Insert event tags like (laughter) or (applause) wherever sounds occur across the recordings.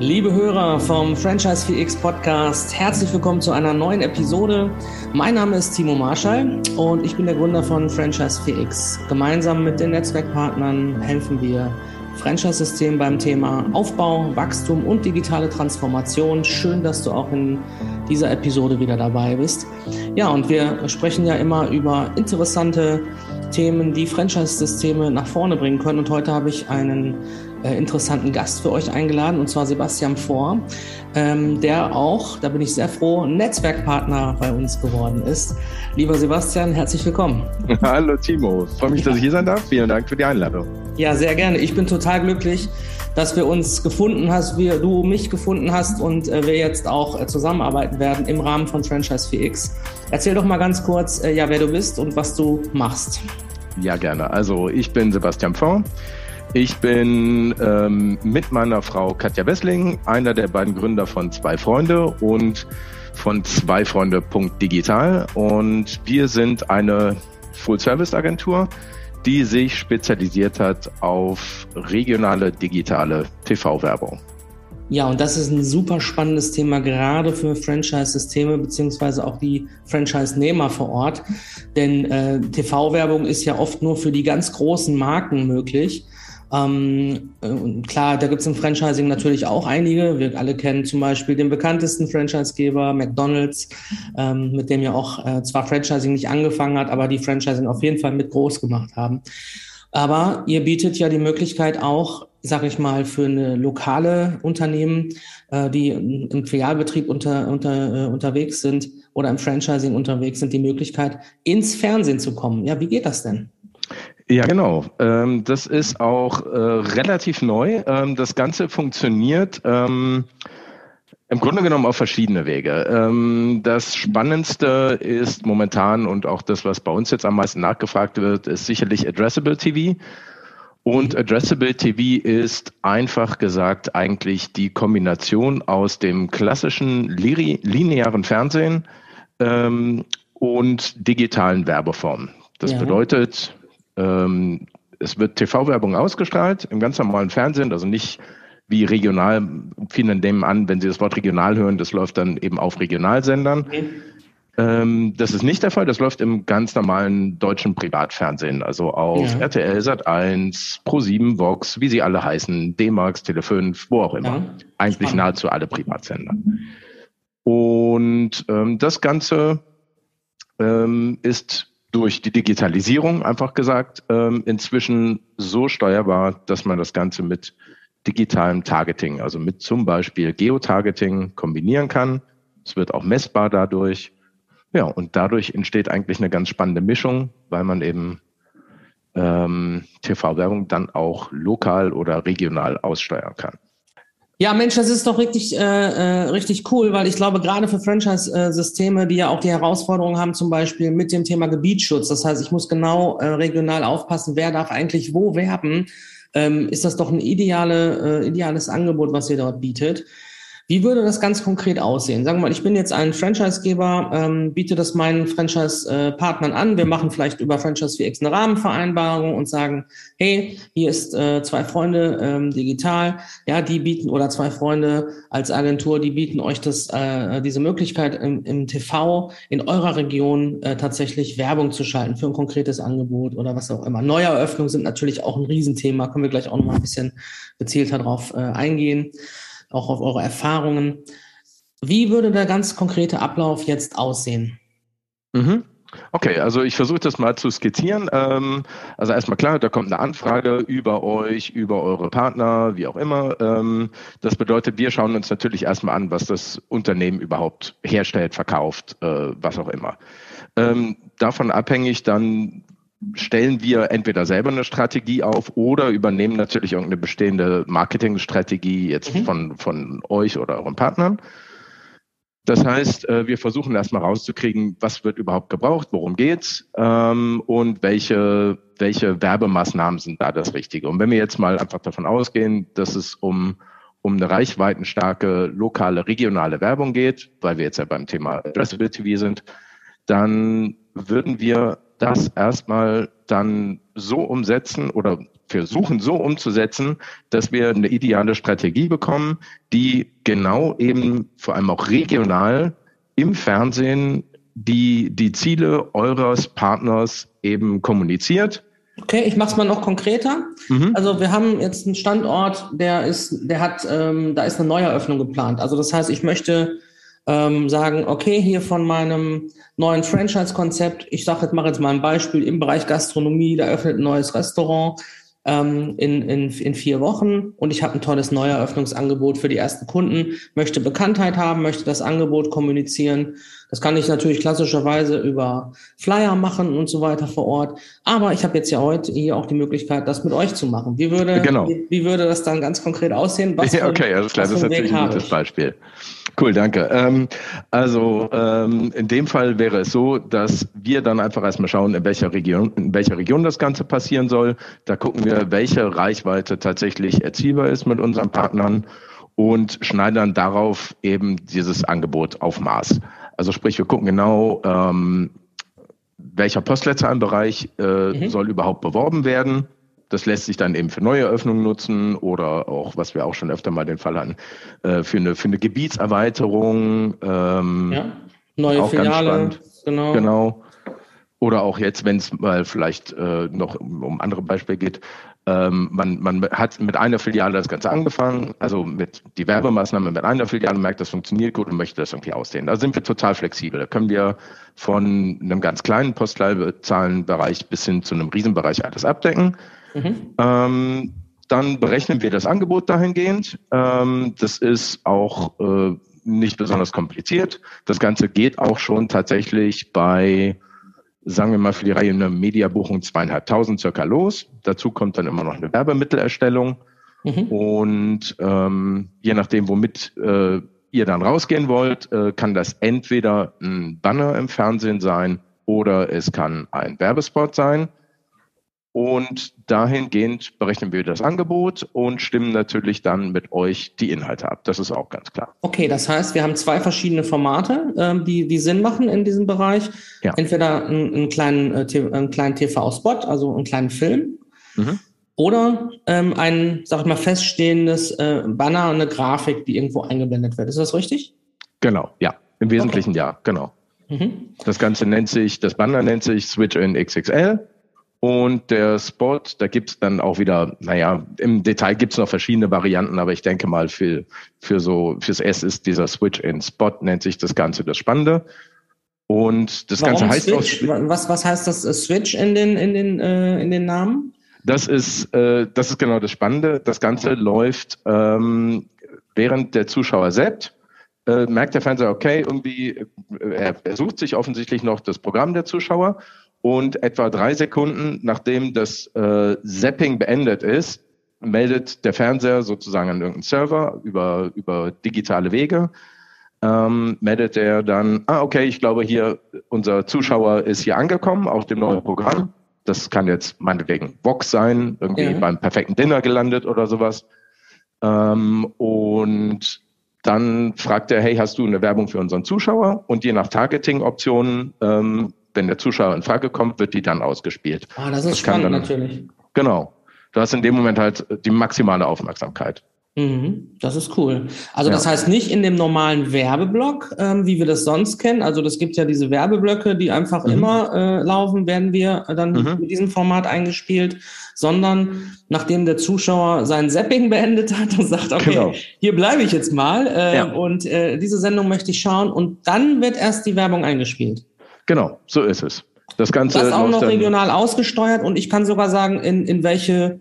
Liebe Hörer vom Franchise 4X Podcast, herzlich willkommen zu einer neuen Episode. Mein Name ist Timo Marschall und ich bin der Gründer von Franchise 4X. Gemeinsam mit den Netzwerkpartnern helfen wir Franchise-System beim Thema Aufbau, Wachstum und digitale Transformation. Schön, dass du auch in dieser Episode wieder dabei bist. Ja, und wir sprechen ja immer über interessante Themen, die Franchise-Systeme nach vorne bringen können. Und heute habe ich einen äh, interessanten Gast für euch eingeladen, und zwar Sebastian Vor, ähm, der auch, da bin ich sehr froh, Netzwerkpartner bei uns geworden ist. Lieber Sebastian, herzlich willkommen. (laughs) Hallo Timo, freue mich, dass ich hier sein darf. Vielen Dank für die Einladung. Ja, sehr gerne. Ich bin total glücklich, dass wir uns gefunden hast, wir, du mich gefunden hast und äh, wir jetzt auch äh, zusammenarbeiten werden im Rahmen von Franchise 4X. Erzähl doch mal ganz kurz, äh, ja, wer du bist und was du machst. Ja, gerne. Also ich bin Sebastian Fond. Ich bin ähm, mit meiner Frau Katja Wessling einer der beiden Gründer von Zwei Freunde und von zweifreunde.digital und wir sind eine Full-Service-Agentur, die sich spezialisiert hat auf regionale digitale TV-Werbung. Ja, und das ist ein super spannendes Thema, gerade für Franchise-Systeme beziehungsweise auch die Franchise-Nehmer vor Ort. Denn äh, TV-Werbung ist ja oft nur für die ganz großen Marken möglich. Ähm, äh, klar, da gibt es im Franchising natürlich auch einige. Wir alle kennen zum Beispiel den bekanntesten Franchisegeber McDonald's, ähm, mit dem ja auch äh, zwar Franchising nicht angefangen hat, aber die Franchising auf jeden Fall mit groß gemacht haben. Aber ihr bietet ja die Möglichkeit auch, sag ich mal, für eine lokale Unternehmen, äh, die im Filialbetrieb unter, unter, äh, unterwegs sind oder im Franchising unterwegs sind, die Möglichkeit, ins Fernsehen zu kommen. Ja, wie geht das denn? Ja, genau. Ähm, das ist auch äh, relativ neu. Ähm, das Ganze funktioniert ähm, im Grunde genommen auf verschiedene Wege. Ähm, das Spannendste ist momentan und auch das, was bei uns jetzt am meisten nachgefragt wird, ist sicherlich Addressable TV. Und Addressable TV ist einfach gesagt eigentlich die Kombination aus dem klassischen linearen Fernsehen ähm, und digitalen Werbeformen. Das ja. bedeutet, ähm, es wird TV-Werbung ausgestrahlt im ganz normalen Fernsehen, also nicht wie regional. Viele nehmen an, wenn sie das Wort regional hören, das läuft dann eben auf Regionalsendern. Okay. Ähm, das ist nicht der Fall. Das läuft im ganz normalen deutschen Privatfernsehen, also auf ja. RTL, Sat1, Pro7, Vox, wie sie alle heißen, D-Max, Tele5, wo auch immer. Ja. Eigentlich Spannend. nahezu alle Privatsender. Und ähm, das Ganze ähm, ist durch die Digitalisierung einfach gesagt ähm, inzwischen so steuerbar, dass man das Ganze mit digitalem Targeting, also mit zum Beispiel Geotargeting kombinieren kann. Es wird auch messbar dadurch. Ja, und dadurch entsteht eigentlich eine ganz spannende Mischung, weil man eben ähm, TV-Werbung dann auch lokal oder regional aussteuern kann. Ja, Mensch, das ist doch richtig, äh, äh, richtig cool, weil ich glaube, gerade für Franchise-Systeme, die ja auch die Herausforderungen haben, zum Beispiel mit dem Thema Gebietsschutz. Das heißt, ich muss genau äh, regional aufpassen, wer darf eigentlich wo werben. Ähm, ist das doch ein ideale, äh, ideales Angebot, was ihr dort bietet. Wie würde das ganz konkret aussehen? Sagen wir mal, ich bin jetzt ein Franchisegeber, ähm, biete das meinen Franchise-Partnern an. Wir machen vielleicht über Franchise 4X eine Rahmenvereinbarung und sagen, hey, hier ist äh, zwei Freunde ähm, digital, ja, die bieten oder zwei Freunde als Agentur, die bieten euch das, äh, diese Möglichkeit im, im TV in eurer Region äh, tatsächlich Werbung zu schalten für ein konkretes Angebot oder was auch immer. Neueröffnungen sind natürlich auch ein Riesenthema, können wir gleich auch noch mal ein bisschen gezielter drauf äh, eingehen auch auf eure Erfahrungen. Wie würde der ganz konkrete Ablauf jetzt aussehen? Mhm. Okay, also ich versuche das mal zu skizzieren. Ähm, also erstmal klar, da kommt eine Anfrage über euch, über eure Partner, wie auch immer. Ähm, das bedeutet, wir schauen uns natürlich erstmal an, was das Unternehmen überhaupt herstellt, verkauft, äh, was auch immer. Ähm, davon abhängig dann stellen wir entweder selber eine Strategie auf oder übernehmen natürlich irgendeine bestehende Marketingstrategie jetzt mhm. von, von euch oder euren Partnern. Das heißt, äh, wir versuchen erstmal rauszukriegen, was wird überhaupt gebraucht, worum geht's ähm, und welche, welche Werbemaßnahmen sind da das Richtige. Und wenn wir jetzt mal einfach davon ausgehen, dass es um, um eine reichweitenstarke lokale, regionale Werbung geht, weil wir jetzt ja beim Thema Addressable TV sind, dann würden wir das erstmal dann so umsetzen oder versuchen so umzusetzen, dass wir eine ideale Strategie bekommen, die genau eben vor allem auch regional im Fernsehen die, die Ziele eures Partners eben kommuniziert. Okay, ich mache es mal noch konkreter. Mhm. Also wir haben jetzt einen Standort, der ist, der hat, ähm, da ist eine Neueröffnung geplant. Also das heißt, ich möchte ähm, sagen, okay, hier von meinem neuen Franchise-Konzept, ich sage jetzt, mache jetzt mal ein Beispiel im Bereich Gastronomie, da öffnet ein neues Restaurant ähm, in, in, in vier Wochen und ich habe ein tolles Neueröffnungsangebot für die ersten Kunden, möchte Bekanntheit haben, möchte das Angebot kommunizieren. Das kann ich natürlich klassischerweise über Flyer machen und so weiter vor Ort. Aber ich habe jetzt ja heute hier auch die Möglichkeit, das mit euch zu machen. Wie würde, genau. wie, wie würde das dann ganz konkret aussehen? Was ja, okay, alles klar, das ist natürlich ein gutes Beispiel. Cool, danke. Ähm, also ähm, in dem Fall wäre es so, dass wir dann einfach erstmal schauen, in welcher Region, in welcher Region das Ganze passieren soll. Da gucken wir, welche Reichweite tatsächlich erzielbar ist mit unseren Partnern und schneidern darauf eben dieses Angebot auf Maß. Also sprich, wir gucken genau, ähm, welcher Postleitzahlenbereich äh, mhm. soll überhaupt beworben werden das lässt sich dann eben für neue Eröffnungen nutzen oder auch, was wir auch schon öfter mal den Fall hatten, äh, für, eine, für eine Gebietserweiterung. Ähm, ja, neue auch Filiale, genau. genau. Oder auch jetzt, wenn es mal vielleicht äh, noch um andere Beispiele geht, ähm, man, man hat mit einer Filiale das Ganze angefangen, also mit die Werbemaßnahmen mit einer Filiale, merkt, das funktioniert gut und möchte das irgendwie ausdehnen. Da sind wir total flexibel. Da können wir von einem ganz kleinen Postleitzahlenbereich bis hin zu einem Riesenbereich alles abdecken. Mhm. Ähm, dann berechnen wir das Angebot dahingehend. Ähm, das ist auch äh, nicht besonders kompliziert. Das Ganze geht auch schon tatsächlich bei, sagen wir mal, für die Reihe eine Mediabuchung zweieinhalbtausend circa los. Dazu kommt dann immer noch eine Werbemittelerstellung. Mhm. Und ähm, je nachdem, womit äh, ihr dann rausgehen wollt, äh, kann das entweder ein Banner im Fernsehen sein oder es kann ein Werbespot sein. Und dahingehend berechnen wir das Angebot und stimmen natürlich dann mit euch die Inhalte ab. Das ist auch ganz klar. Okay, das heißt, wir haben zwei verschiedene Formate, ähm, die, die Sinn machen in diesem Bereich. Ja. Entweder einen, einen kleinen, äh, einen kleinen TV-Spot, also einen kleinen Film. Mhm. Oder ähm, ein, sag ich mal, feststehendes äh, Banner, eine Grafik, die irgendwo eingeblendet wird. Ist das richtig? Genau, ja. Im Wesentlichen okay. ja, genau. Mhm. Das Ganze nennt sich, das Banner nennt sich Switch in XXL. Und der Spot, da gibt's dann auch wieder, naja, im Detail gibt's noch verschiedene Varianten, aber ich denke mal, für, für so, fürs S ist dieser Switch in Spot, nennt sich das Ganze das Spannende. Und das Warum Ganze heißt Switch? auch. Was, was heißt das äh, Switch in den, in den, äh, in den Namen? Das ist, äh, das ist genau das Spannende. Das Ganze läuft ähm, während der Zuschauer selbst. Äh, merkt der Fernseher, okay, irgendwie, äh, er, er sucht sich offensichtlich noch das Programm der Zuschauer und etwa drei Sekunden nachdem das äh, Zapping beendet ist, meldet der Fernseher sozusagen an irgendeinen Server über, über digitale Wege, ähm, meldet er dann, ah, okay, ich glaube hier, unser Zuschauer ist hier angekommen auf dem neuen Programm. Das kann jetzt meinetwegen Vox sein, irgendwie ja. beim perfekten Dinner gelandet oder sowas. Ähm, und dann fragt er, hey, hast du eine Werbung für unseren Zuschauer? Und je nach Targeting-Optionen ähm, wenn der Zuschauer in Frage kommt, wird die dann ausgespielt. Ah, das ist das spannend dann, natürlich. Genau. Du hast in dem Moment halt die maximale Aufmerksamkeit. Mhm, das ist cool. Also ja. das heißt nicht in dem normalen Werbeblock, ähm, wie wir das sonst kennen. Also das gibt ja diese Werbeblöcke, die einfach mhm. immer äh, laufen, werden wir dann mhm. mit diesem Format eingespielt, sondern nachdem der Zuschauer sein Zapping beendet hat und sagt, okay, genau. hier bleibe ich jetzt mal äh, ja. und äh, diese Sendung möchte ich schauen und dann wird erst die Werbung eingespielt. Genau, so ist es. Das Ganze das auch noch regional ausgesteuert und ich kann sogar sagen, in, in welche,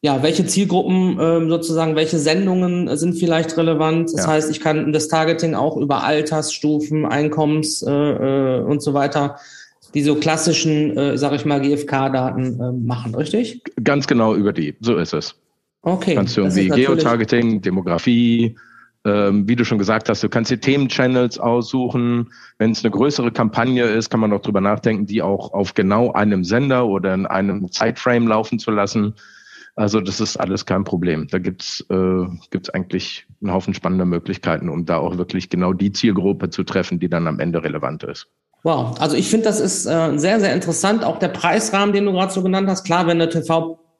ja, welche Zielgruppen ähm, sozusagen, welche Sendungen sind vielleicht relevant. Das ja. heißt, ich kann das Targeting auch über Altersstufen, Einkommens äh, äh, und so weiter, die so klassischen, äh, sage ich mal, GFK-Daten äh, machen, richtig? Ganz genau über die, so ist es. Okay. Kannst du irgendwie Geotargeting, Demografie, wie du schon gesagt hast, du kannst dir Themenchannels aussuchen. Wenn es eine größere Kampagne ist, kann man auch drüber nachdenken, die auch auf genau einem Sender oder in einem Zeitframe laufen zu lassen. Also das ist alles kein Problem. Da gibt's äh, gibt's eigentlich einen Haufen spannender Möglichkeiten, um da auch wirklich genau die Zielgruppe zu treffen, die dann am Ende relevant ist. Wow, also ich finde, das ist äh, sehr, sehr interessant. Auch der Preisrahmen, den du gerade so genannt hast. Klar, wenn eine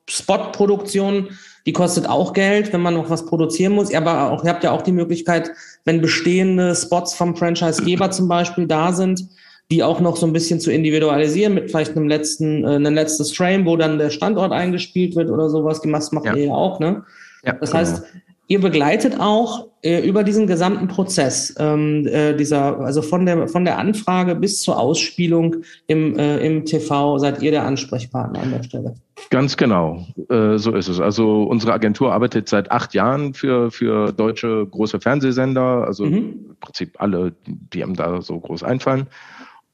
TV-Spot-Produktion, die kostet auch Geld, wenn man noch was produzieren muss. Aber auch, ihr habt ja auch die Möglichkeit, wenn bestehende Spots vom Franchise-Geber zum Beispiel da sind, die auch noch so ein bisschen zu individualisieren mit vielleicht einem letzten, äh, einem letztes Frame, wo dann der Standort eingespielt wird oder sowas. Die macht ja. ihr ja auch, ne? Ja, das genau. heißt, Ihr begleitet auch äh, über diesen gesamten Prozess ähm, äh, dieser, also von der von der Anfrage bis zur Ausspielung im äh, im TV seid ihr der Ansprechpartner an der Stelle. Ganz genau, äh, so ist es. Also unsere Agentur arbeitet seit acht Jahren für für deutsche große Fernsehsender, also mhm. im Prinzip alle, die einem da so groß einfallen.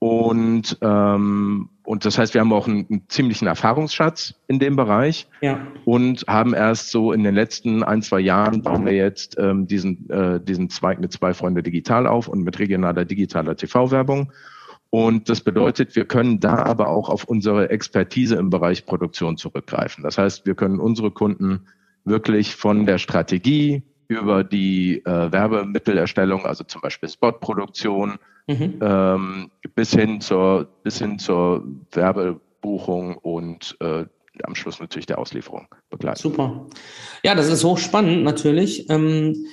Und, ähm, und das heißt, wir haben auch einen, einen ziemlichen Erfahrungsschatz in dem Bereich ja. und haben erst so in den letzten ein, zwei Jahren bauen wir jetzt ähm, diesen, äh, diesen Zweig mit zwei Freunde digital auf und mit regionaler digitaler TV-Werbung. Und das bedeutet, wir können da aber auch auf unsere Expertise im Bereich Produktion zurückgreifen. Das heißt, wir können unsere Kunden wirklich von der Strategie über die äh, Werbemittelerstellung, also zum Beispiel Spotproduktion, mhm. ähm, bis hin zur bis hin zur Werbebuchung und äh, am Schluss natürlich der Auslieferung begleiten. Super. Ja, das ist hochspannend natürlich. Ähm,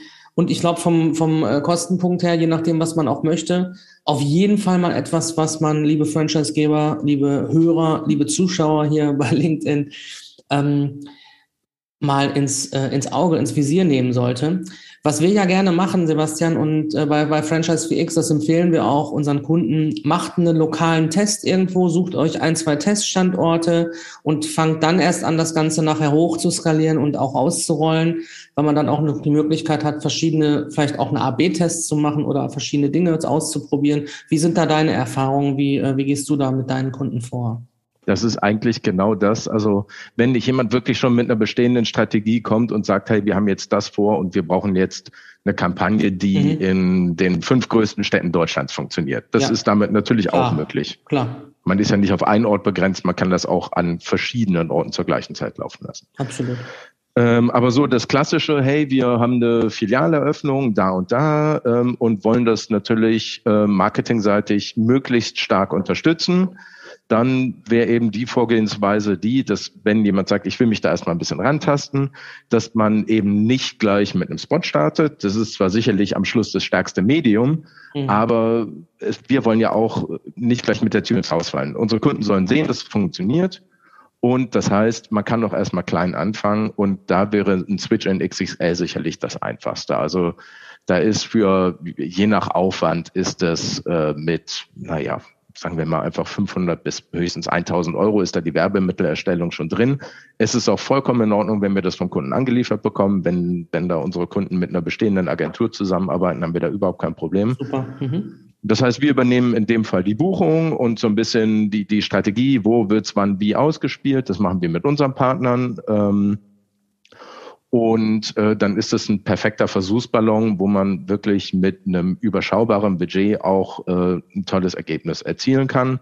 und ich glaube, vom, vom äh, Kostenpunkt her, je nachdem, was man auch möchte, auf jeden Fall mal etwas, was man, liebe Franchisegeber, liebe Hörer, liebe Zuschauer hier (laughs) bei LinkedIn, ähm, mal ins, äh, ins Auge, ins Visier nehmen sollte. Was wir ja gerne machen, Sebastian, und äh, bei, bei Franchise 4X, das empfehlen wir auch unseren Kunden, macht einen lokalen Test irgendwo, sucht euch ein, zwei Teststandorte und fangt dann erst an, das Ganze nachher hoch zu skalieren und auch auszurollen, weil man dann auch noch die Möglichkeit hat, verschiedene, vielleicht auch eine AB-Tests zu machen oder verschiedene Dinge auszuprobieren. Wie sind da deine Erfahrungen? Wie, äh, wie gehst du da mit deinen Kunden vor? Das ist eigentlich genau das. Also wenn nicht jemand wirklich schon mit einer bestehenden Strategie kommt und sagt, hey, wir haben jetzt das vor und wir brauchen jetzt eine Kampagne, die mhm. in den fünf größten Städten Deutschlands funktioniert. Das ja. ist damit natürlich Klar. auch möglich. Klar. Man ist ja nicht auf einen Ort begrenzt, man kann das auch an verschiedenen Orten zur gleichen Zeit laufen lassen. Absolut. Ähm, aber so das klassische, hey, wir haben eine Filialeröffnung da und da ähm, und wollen das natürlich äh, marketingseitig möglichst stark unterstützen dann wäre eben die Vorgehensweise die, dass wenn jemand sagt, ich will mich da erstmal ein bisschen rantasten, dass man eben nicht gleich mit einem Spot startet. Das ist zwar sicherlich am Schluss das stärkste Medium, mhm. aber es, wir wollen ja auch nicht gleich mit der Tür ins Haus fallen. Unsere Kunden sollen sehen, dass es funktioniert. Und das heißt, man kann doch erstmal klein anfangen und da wäre ein Switch in XXL sicherlich das einfachste. Also da ist für, je nach Aufwand, ist das äh, mit, naja, sagen wir mal einfach 500 bis höchstens 1000 Euro ist da die Werbemittelerstellung schon drin. Es ist auch vollkommen in Ordnung, wenn wir das vom Kunden angeliefert bekommen. Wenn, wenn da unsere Kunden mit einer bestehenden Agentur zusammenarbeiten, haben wir da überhaupt kein Problem. Super. Mhm. Das heißt, wir übernehmen in dem Fall die Buchung und so ein bisschen die, die Strategie, wo wird's wann wie ausgespielt. Das machen wir mit unseren Partnern. Ähm, und äh, dann ist es ein perfekter Versuchsballon, wo man wirklich mit einem überschaubaren Budget auch äh, ein tolles Ergebnis erzielen kann.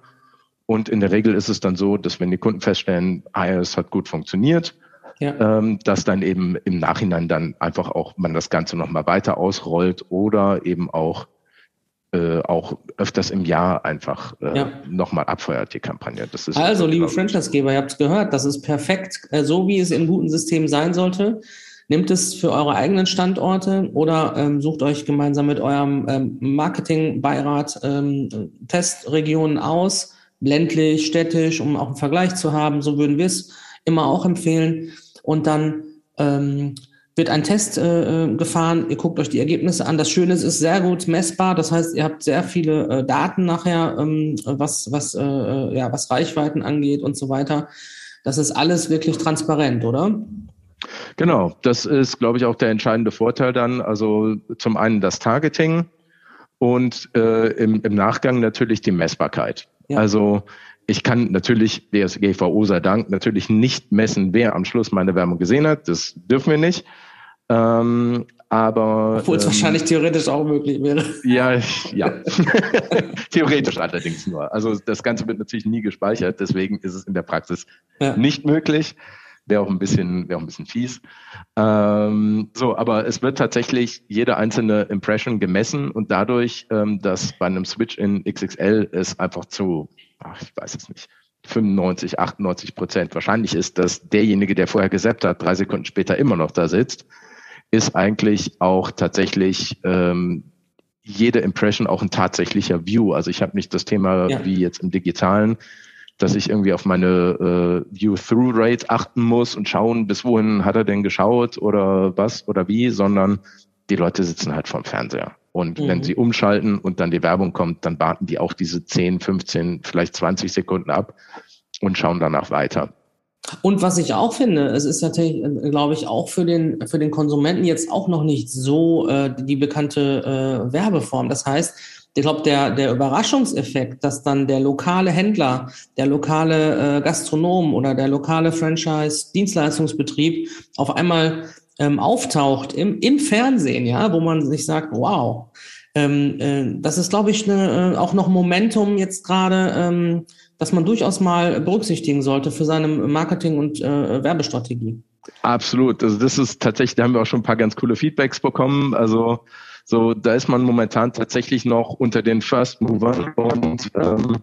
Und in der Regel ist es dann so, dass wenn die Kunden feststellen, ah, es hat gut funktioniert, ja. ähm, dass dann eben im Nachhinein dann einfach auch man das Ganze nochmal weiter ausrollt oder eben auch äh, auch öfters im Jahr einfach äh, ja. nochmal abfeuert, die Kampagne. Also, liebe Franchisegeber, ihr habt es gehört, das ist perfekt, äh, so wie es in guten Systemen sein sollte. Nehmt es für eure eigenen Standorte oder ähm, sucht euch gemeinsam mit eurem ähm, Marketingbeirat ähm, Testregionen aus, ländlich, städtisch, um auch einen Vergleich zu haben. So würden wir es immer auch empfehlen. Und dann ähm, wird ein Test äh, äh, gefahren, ihr guckt euch die Ergebnisse an. Das Schöne ist, es ist sehr gut messbar, das heißt, ihr habt sehr viele äh, Daten nachher, ähm, was, was, äh, äh, ja, was Reichweiten angeht und so weiter. Das ist alles wirklich transparent, oder? Genau, das ist, glaube ich, auch der entscheidende Vorteil dann. Also zum einen das Targeting und äh, im, im Nachgang natürlich die Messbarkeit. Ja. Also ich kann natürlich, DSGVO sei Dank, natürlich nicht messen, wer am Schluss meine Werbung gesehen hat. Das dürfen wir nicht. Ähm, aber obwohl es ähm, wahrscheinlich theoretisch auch möglich wäre. Ja, (laughs) ja. (laughs) theoretisch allerdings nur. Also das Ganze wird natürlich nie gespeichert, deswegen ist es in der Praxis ja. nicht möglich. Wäre auch ein bisschen, wäre auch ein bisschen fies. Ähm, so, aber es wird tatsächlich jede einzelne Impression gemessen und dadurch, ähm, dass bei einem Switch in XXL es einfach zu, ach, ich weiß es nicht, 95, 98 Prozent wahrscheinlich ist, dass derjenige, der vorher gesappt hat, drei Sekunden später immer noch da sitzt, ist eigentlich auch tatsächlich ähm, jede Impression auch ein tatsächlicher View. Also ich habe nicht das Thema ja. wie jetzt im digitalen, dass ich irgendwie auf meine äh, View-Through-Rate achten muss und schauen, bis wohin hat er denn geschaut oder was oder wie, sondern die Leute sitzen halt vorm Fernseher. Und mhm. wenn sie umschalten und dann die Werbung kommt, dann warten die auch diese 10, 15, vielleicht 20 Sekunden ab und schauen danach weiter. Und was ich auch finde, es ist natürlich, äh, glaube ich, auch für den, für den Konsumenten jetzt auch noch nicht so äh, die bekannte äh, Werbeform. Das heißt, ich glaube, der, der Überraschungseffekt, dass dann der lokale Händler, der lokale äh, Gastronom oder der lokale Franchise-Dienstleistungsbetrieb auf einmal ähm, auftaucht im, im Fernsehen, ja, wo man sich sagt, wow, ähm, äh, das ist, glaube ich, ne, auch noch Momentum jetzt gerade, ähm, dass man durchaus mal berücksichtigen sollte für seine Marketing- und äh, Werbestrategie. Absolut. Also das ist tatsächlich, da haben wir auch schon ein paar ganz coole Feedbacks bekommen. Also so, da ist man momentan tatsächlich noch unter den First Movern und ähm, äh,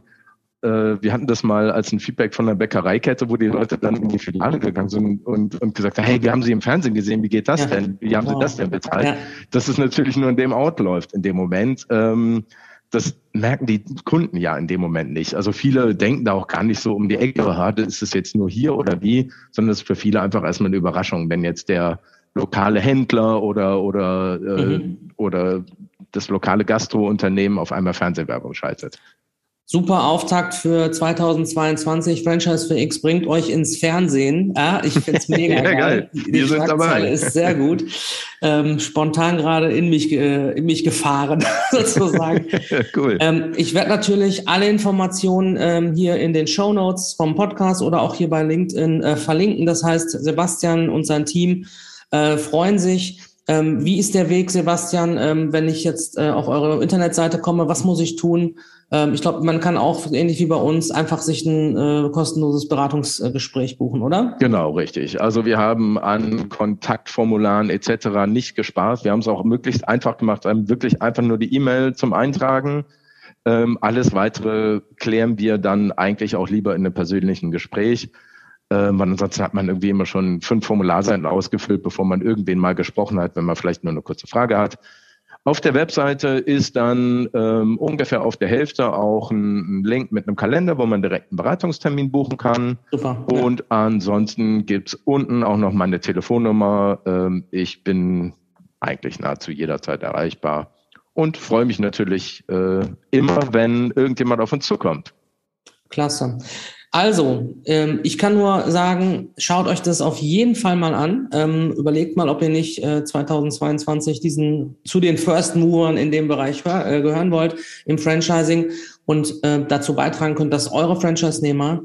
wir hatten das mal als ein Feedback von der Bäckereikette, wo die Leute dann in die Filiale gegangen sind und, und gesagt haben, hey, wir haben Sie im Fernsehen gesehen, wie geht das ja. denn? Wie haben wow. Sie das denn bezahlt? Ja. Dass es natürlich nur in dem Out läuft in dem Moment. Ähm, das merken die Kunden ja in dem Moment nicht. Also viele denken da auch gar nicht so um die Ecke, ist es jetzt nur hier oder wie, sondern es ist für viele einfach erstmal eine Überraschung, wenn jetzt der lokale Händler oder oder äh, mhm. oder das lokale Gastrounternehmen auf einmal Fernsehwerbung schaltet. Super Auftakt für 2022. Franchise für X bringt euch ins Fernsehen. Ja, ich finde es (laughs) mega ja, geil. geil. Die Wir sind dabei. ist sehr gut. Ähm, spontan gerade in mich, äh, in mich gefahren, (laughs) sozusagen. (laughs) cool. Ähm, ich werde natürlich alle Informationen ähm, hier in den Show Notes vom Podcast oder auch hier bei LinkedIn äh, verlinken. Das heißt, Sebastian und sein Team äh, freuen sich. Ähm, wie ist der Weg, Sebastian, ähm, wenn ich jetzt äh, auf eure Internetseite komme? Was muss ich tun? Ähm, ich glaube, man kann auch ähnlich wie bei uns einfach sich ein äh, kostenloses Beratungsgespräch buchen, oder? Genau, richtig. Also wir haben an Kontaktformularen etc. nicht gespart. Wir haben es auch möglichst einfach gemacht, einem wirklich einfach nur die E-Mail zum Eintragen. Ähm, alles weitere klären wir dann eigentlich auch lieber in einem persönlichen Gespräch. Ähm, ansonsten hat man irgendwie immer schon fünf Formularseiten ausgefüllt, bevor man irgendwen mal gesprochen hat, wenn man vielleicht nur eine kurze Frage hat. Auf der Webseite ist dann ähm, ungefähr auf der Hälfte auch ein, ein, Link mit einem Kalender, wo man direkt einen Beratungstermin buchen kann. Super. Und ja. ansonsten gibt's unten auch noch meine Telefonnummer. Ähm, ich bin eigentlich nahezu jederzeit erreichbar und freue mich natürlich äh, immer, wenn irgendjemand auf uns zukommt. Klasse. Also, ähm, ich kann nur sagen, schaut euch das auf jeden Fall mal an. Ähm, überlegt mal, ob ihr nicht äh, 2022 diesen zu den First Movern in dem Bereich äh, gehören wollt im Franchising und äh, dazu beitragen könnt, dass eure Franchise-Nehmer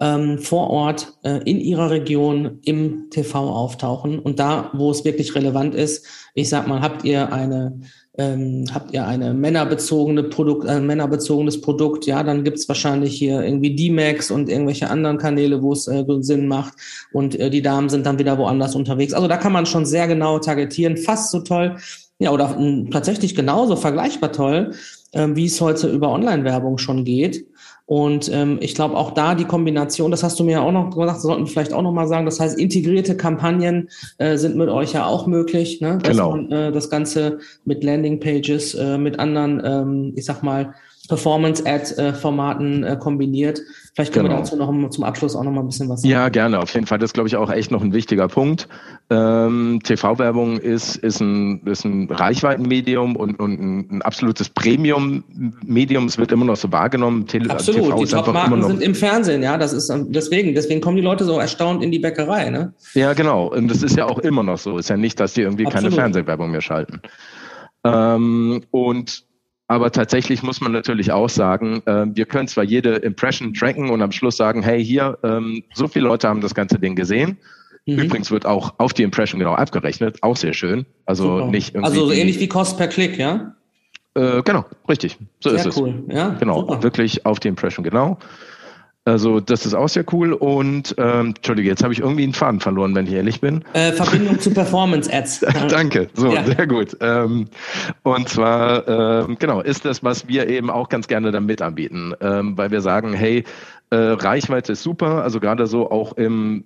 ähm, vor Ort äh, in ihrer Region im TV auftauchen. Und da, wo es wirklich relevant ist, ich sag mal, habt ihr eine ähm, habt ihr eine männerbezogene Produkt, ein männerbezogenes Produkt, ja, dann gibt's wahrscheinlich hier irgendwie D-Max und irgendwelche anderen Kanäle, wo es äh, Sinn macht. Und äh, die Damen sind dann wieder woanders unterwegs. Also da kann man schon sehr genau targetieren, fast so toll, ja, oder mh, tatsächlich genauso vergleichbar toll, äh, wie es heute über Online-Werbung schon geht. Und ähm, ich glaube auch da die Kombination, das hast du mir ja auch noch gesagt, sollten wir vielleicht auch noch mal sagen, das heißt, integrierte Kampagnen äh, sind mit euch ja auch möglich, ne? dass genau. man äh, das Ganze mit Landingpages, äh, mit anderen, ähm, ich sag mal, Performance-Ad-Formaten äh, kombiniert. Vielleicht können genau. wir dazu noch zum Abschluss auch noch mal ein bisschen was sagen. Ja, gerne. Auf jeden Fall. Das ist, glaube ich, auch echt noch ein wichtiger Punkt. Ähm, TV-Werbung ist, ist, ein, ist ein Reichweitenmedium und, und ein, ein absolutes Premium-Medium. Es wird immer noch so wahrgenommen. Tele Absolut. Die Top-Marken sind im Fernsehen. Ja, das ist ähm, deswegen. Deswegen kommen die Leute so erstaunt in die Bäckerei. Ne? Ja, genau. Und das ist ja auch immer noch so. Ist ja nicht, dass die irgendwie Absolut. keine Fernsehwerbung mehr schalten. Ähm, und aber tatsächlich muss man natürlich auch sagen, äh, wir können zwar jede Impression tracken und am Schluss sagen, hey, hier, ähm, so viele Leute haben das ganze Ding gesehen. Mhm. Übrigens wird auch auf die Impression genau abgerechnet, auch sehr schön. Also Super. nicht irgendwie. Also so ähnlich wie Cost per Klick, ja? Äh, genau, richtig. So sehr ist cool. es. Ja, genau, Super. wirklich auf die Impression genau. Also das ist auch sehr cool und ähm, Entschuldige, jetzt habe ich irgendwie einen Faden verloren, wenn ich ehrlich bin. Äh, Verbindung zu Performance-Ads. (laughs) Danke, so, ja. sehr gut. Ähm, und zwar, ähm, genau, ist das, was wir eben auch ganz gerne damit anbieten, ähm, weil wir sagen, hey, äh, Reichweite ist super, also gerade so auch im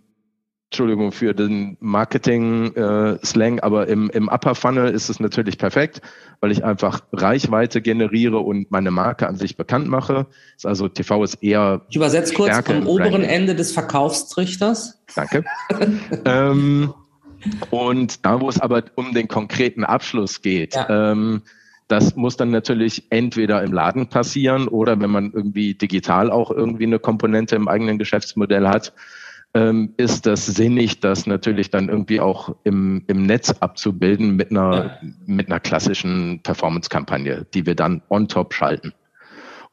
Entschuldigung für den Marketing-Slang, äh, aber im, im Upper Funnel ist es natürlich perfekt, weil ich einfach Reichweite generiere und meine Marke an sich bekannt mache. Also TV ist eher. Ich übersetze kurz am oberen Ende des Verkaufstrichters. Danke. (laughs) ähm, und da, wo es aber um den konkreten Abschluss geht, ja. ähm, das muss dann natürlich entweder im Laden passieren oder wenn man irgendwie digital auch irgendwie eine Komponente im eigenen Geschäftsmodell hat, ähm, ist das sinnig, das natürlich dann irgendwie auch im, im Netz abzubilden mit einer, ja. mit einer klassischen Performance-Kampagne, die wir dann on top schalten.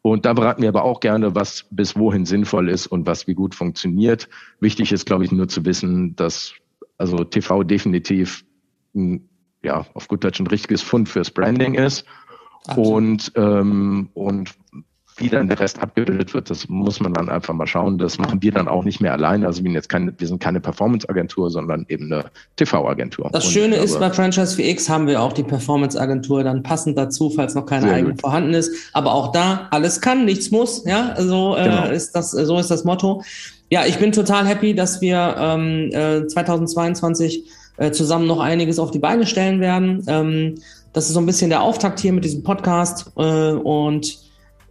Und da beraten wir aber auch gerne, was bis wohin sinnvoll ist und was wie gut funktioniert. Wichtig ist, glaube ich, nur zu wissen, dass also TV definitiv ein, ja, auf gut Deutsch ein richtiges Fund fürs Branding ist. Absolut. Und, ähm, und wie dann der Rest abgebildet wird, das muss man dann einfach mal schauen. Das machen wir dann auch nicht mehr alleine. Also wir sind jetzt keine, wir sind keine Performance-Agentur, sondern eben eine TV-Agentur. Das Schöne ist, bei Franchise 4X haben wir auch die Performance-Agentur dann passend dazu, falls noch keine eigene vorhanden ist. Aber auch da, alles kann, nichts muss. Ja, also äh, genau. ist das, so ist das Motto. Ja, ich bin total happy, dass wir ähm, äh, 2022 äh, zusammen noch einiges auf die Beine stellen werden. Ähm, das ist so ein bisschen der Auftakt hier mit diesem Podcast äh, und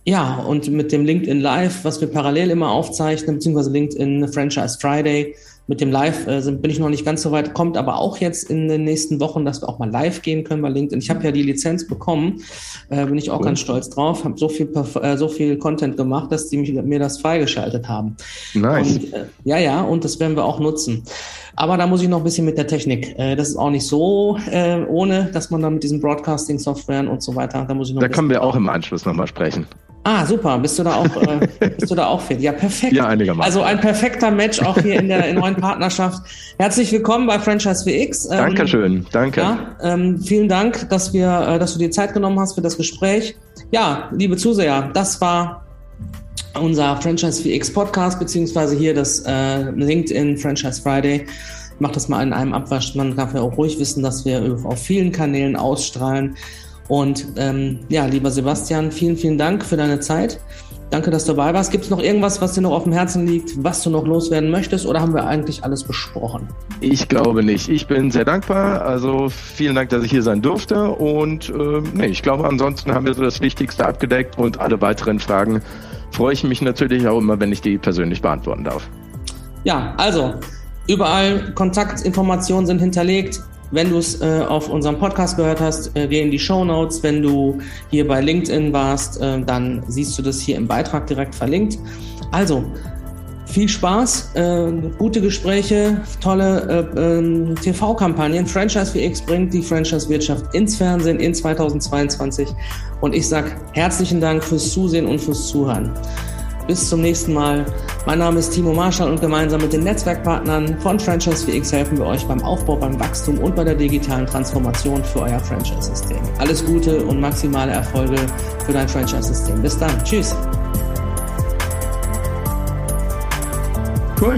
ja, und mit dem LinkedIn Live, was wir parallel immer aufzeichnen, beziehungsweise LinkedIn Franchise Friday, mit dem Live äh, bin ich noch nicht ganz so weit, kommt aber auch jetzt in den nächsten Wochen, dass wir auch mal live gehen können bei LinkedIn. Ich habe ja die Lizenz bekommen, äh, bin ich auch cool. ganz stolz drauf, habe so viel äh, so viel Content gemacht, dass die mich, mir das freigeschaltet haben. Nice. Und, äh, ja, ja, und das werden wir auch nutzen. Aber da muss ich noch ein bisschen mit der Technik. Äh, das ist auch nicht so äh, ohne, dass man da mit diesen Broadcasting-Softwaren und so weiter, da muss ich noch. Da können wir auch im Anschluss nochmal sprechen. Ah, super. Bist du da auch, äh, (laughs) bist du da auch fit? Ja, perfekt. Ja, einigermaßen. Also ein perfekter Match auch hier in der in neuen Partnerschaft. Herzlich willkommen bei Franchise VX. Ähm, Dankeschön. Danke. Ja, ähm, vielen Dank, dass wir, äh, dass du dir Zeit genommen hast für das Gespräch. Ja, liebe Zuseher, das war unser Franchise VX Podcast, beziehungsweise hier das äh, LinkedIn Franchise Friday. Ich mach das mal in einem Abwasch. Man darf ja auch ruhig wissen, dass wir auf vielen Kanälen ausstrahlen. Und ähm, ja, lieber Sebastian, vielen, vielen Dank für deine Zeit. Danke, dass du dabei warst. Gibt es noch irgendwas, was dir noch auf dem Herzen liegt, was du noch loswerden möchtest oder haben wir eigentlich alles besprochen? Ich glaube nicht. Ich bin sehr dankbar. Also vielen Dank, dass ich hier sein durfte. Und äh, nee, ich glaube, ansonsten haben wir so das Wichtigste abgedeckt und alle weiteren Fragen freue ich mich natürlich auch immer, wenn ich die persönlich beantworten darf. Ja, also überall Kontaktinformationen sind hinterlegt. Wenn du es äh, auf unserem Podcast gehört hast, äh, geh in die Show Notes. Wenn du hier bei LinkedIn warst, äh, dann siehst du das hier im Beitrag direkt verlinkt. Also, viel Spaß, äh, gute Gespräche, tolle äh, äh, TV-Kampagnen. Franchise VX bringt die Franchise-Wirtschaft ins Fernsehen in 2022. Und ich sage herzlichen Dank fürs Zusehen und fürs Zuhören. Bis zum nächsten Mal. Mein Name ist Timo Marschall und gemeinsam mit den Netzwerkpartnern von Franchise 4X helfen wir euch beim Aufbau, beim Wachstum und bei der digitalen Transformation für euer Franchise-System. Alles Gute und maximale Erfolge für dein Franchise-System. Bis dann. Tschüss. Cool.